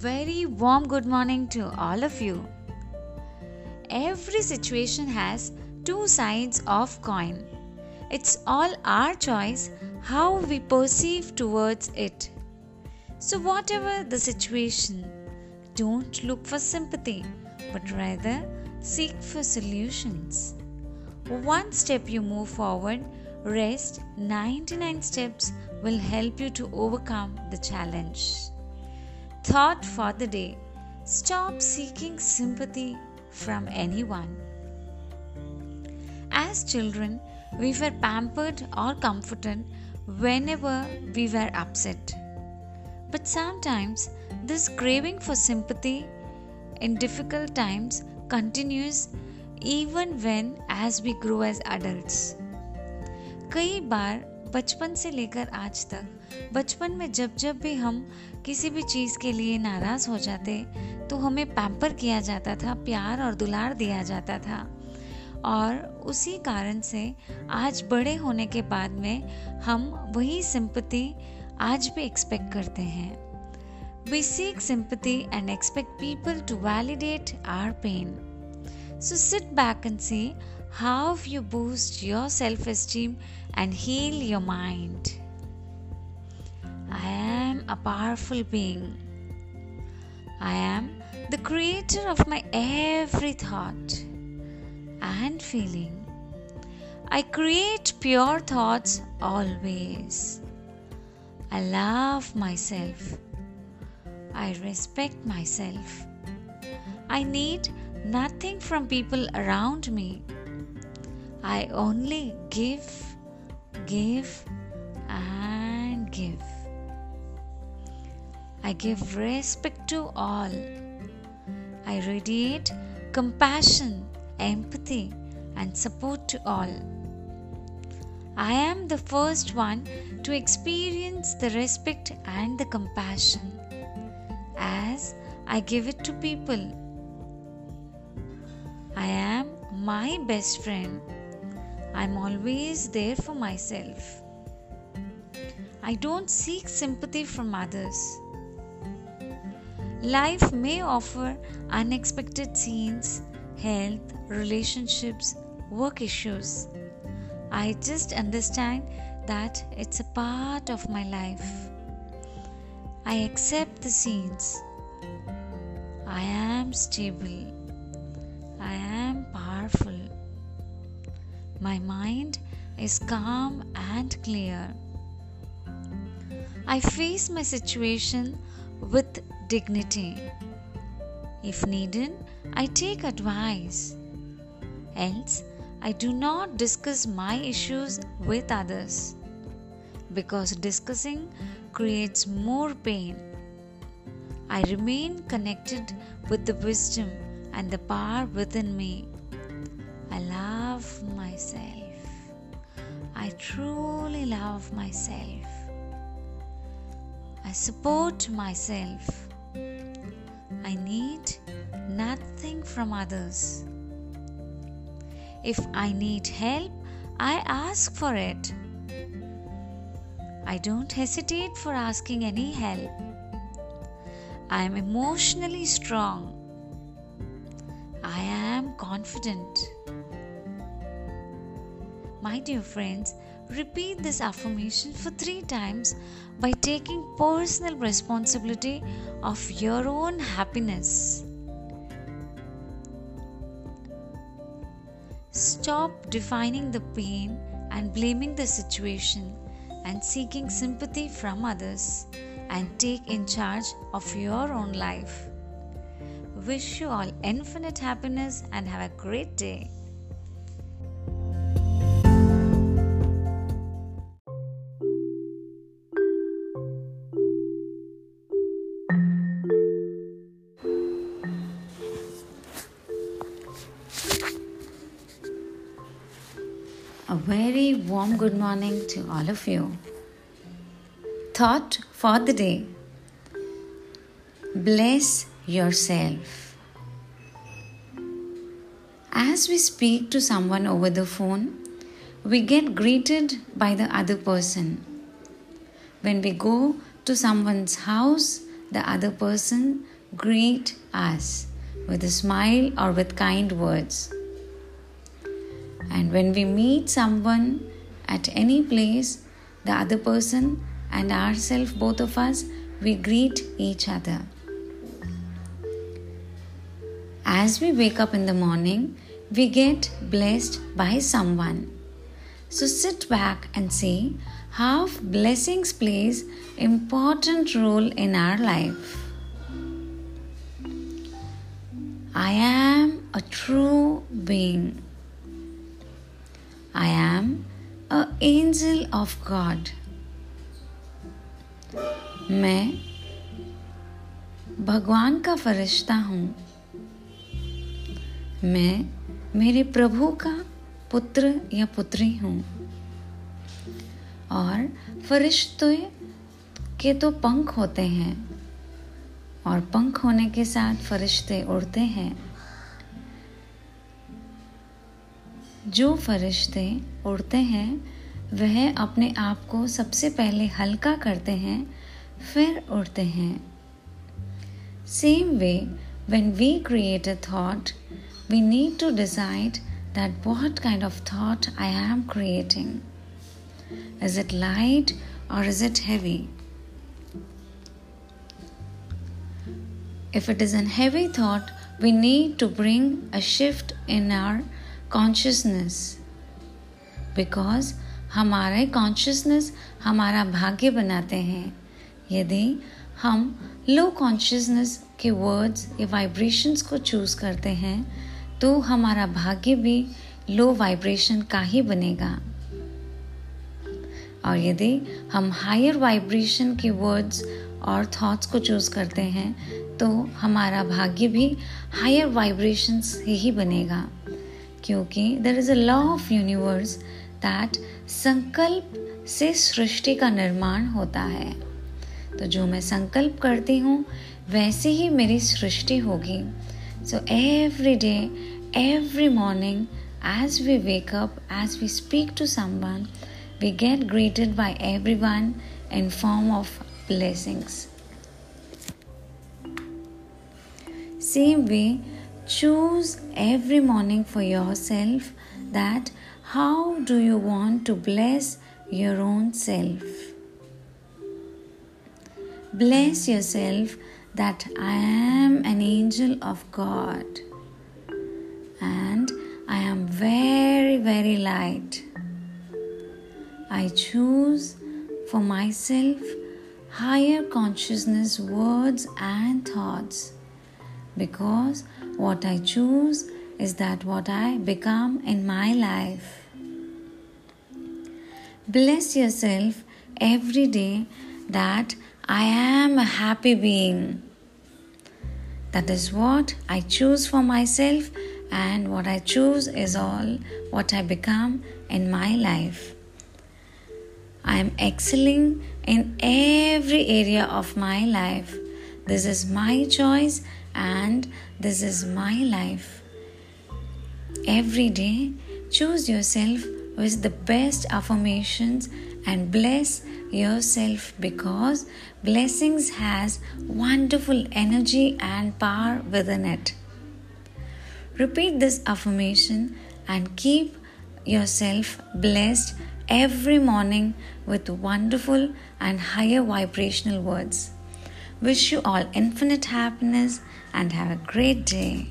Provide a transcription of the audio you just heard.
very warm good morning to all of you. Every situation has two sides of coin. It's all our choice how we perceive towards it. So whatever the situation, don't look for sympathy, but rather seek for solutions. One step you move forward, rest 99 steps will help you to overcome the challenge. Thought for the day Stop seeking sympathy from anyone. As children, we were pampered or comforted whenever we were upset. But sometimes this craving for sympathy in difficult times continues even when as we grow as adults. कई बार बचपन से लेकर आज तक। बचपन में जब जब भी हम किसी भी चीज़ के लिए नाराज़ हो जाते तो हमें पैम्पर किया जाता था, प्यार और दुलार दिया जाता था। और उसी कारण से आज बड़े होने के बाद में हम वही सिंपति आज भी एक्सपेक्ट करते हैं। We seek sympathy and expect people to validate our pain so sit back and see how you boost your self esteem and heal your mind. I am a powerful being. I am the creator of my every thought and feeling. I create pure thoughts always. I love myself. I respect myself. I need nothing from people around me. I only give, give, and give. I give respect to all. I radiate compassion, empathy, and support to all. I am the first one to experience the respect and the compassion as I give it to people. I am my best friend I'm always there for myself. I don't seek sympathy from others. Life may offer unexpected scenes, health, relationships, work issues. I just understand that it's a part of my life. I accept the scenes. I am stable. I am powerful. My mind is calm and clear. I face my situation with dignity. If needed, I take advice. Else, I do not discuss my issues with others because discussing creates more pain. I remain connected with the wisdom and the power within me. Myself. I truly love myself. I support myself. I need nothing from others. If I need help, I ask for it. I don't hesitate for asking any help. I am emotionally strong. I am confident. My dear friends, repeat this affirmation for three times by taking personal responsibility of your own happiness. Stop defining the pain and blaming the situation and seeking sympathy from others and take in charge of your own life. Wish you all infinite happiness and have a great day. A very warm good morning to all of you. Thought for the day Bless yourself. As we speak to someone over the phone, we get greeted by the other person. When we go to someone's house, the other person greet us with a smile or with kind words. And when we meet someone at any place, the other person and ourselves, both of us, we greet each other. As we wake up in the morning, we get blessed by someone. So sit back and see how blessings plays important role in our life. I am a true being. I am an angel of God. मैं भगवान का फरिश्ता हूँ। मैं मेरे प्रभु का पुत्र या पुत्री हूँ। और फरिश्ते के तो पंख होते हैं। और पंख होने के साथ फरिश्ते उड़ते हैं। जो फरिश्ते उड़ते हैं, वह अपने आप को सबसे पहले हल्का करते हैं, फिर उड़ते हैं। Same way when we create a thought we need to decide that what kind of thought I am creating is it light और is it heavy if it is an heavy thought we need to bring a shift in our consciousness. Because हमारे consciousness हमारा भाग्य बनाते हैं। यदि हम low consciousness के words या वाइब्रेशंस को चूज़ करते हैं तो हमारा भाग्य भी लो वाइब्रेशन का ही बनेगा। और यदि हम हायर वाइब्रेशन के वर्ड्स और थॉट्स को चूज़ करते हैं तो हमारा भाग्य भी हायर वाइब्रेशंस ही बनेगा। क्योंकि there is a law of universe that संकल्प से सृष्टि का निर्माण होता है। तो जो मैं संकल्प करती हूँ, वैसे ही मेरी सृष्टि होगी। So every day every morning as we wake up as we speak to someone we get greeted by everyone in form of blessings. Same way choose every morning for yourself that how do you want to bless your own self? Bless yourself that i am an angel of god and i am very very light. I choose for myself higher consciousness words and thoughts because what I choose is that what I become in my life. Bless yourself every day that I am a happy being. That is what I choose for myself, and what I choose is all what I become in my life. I am excelling in every area of my life. This is my choice and this is my life. Every day, choose yourself with the best affirmations and bless yourself because blessings has wonderful energy and power within it. Repeat this affirmation and keep yourself blessed every morning with wonderful and higher vibrational words. Wish you all infinite happiness and have a great day.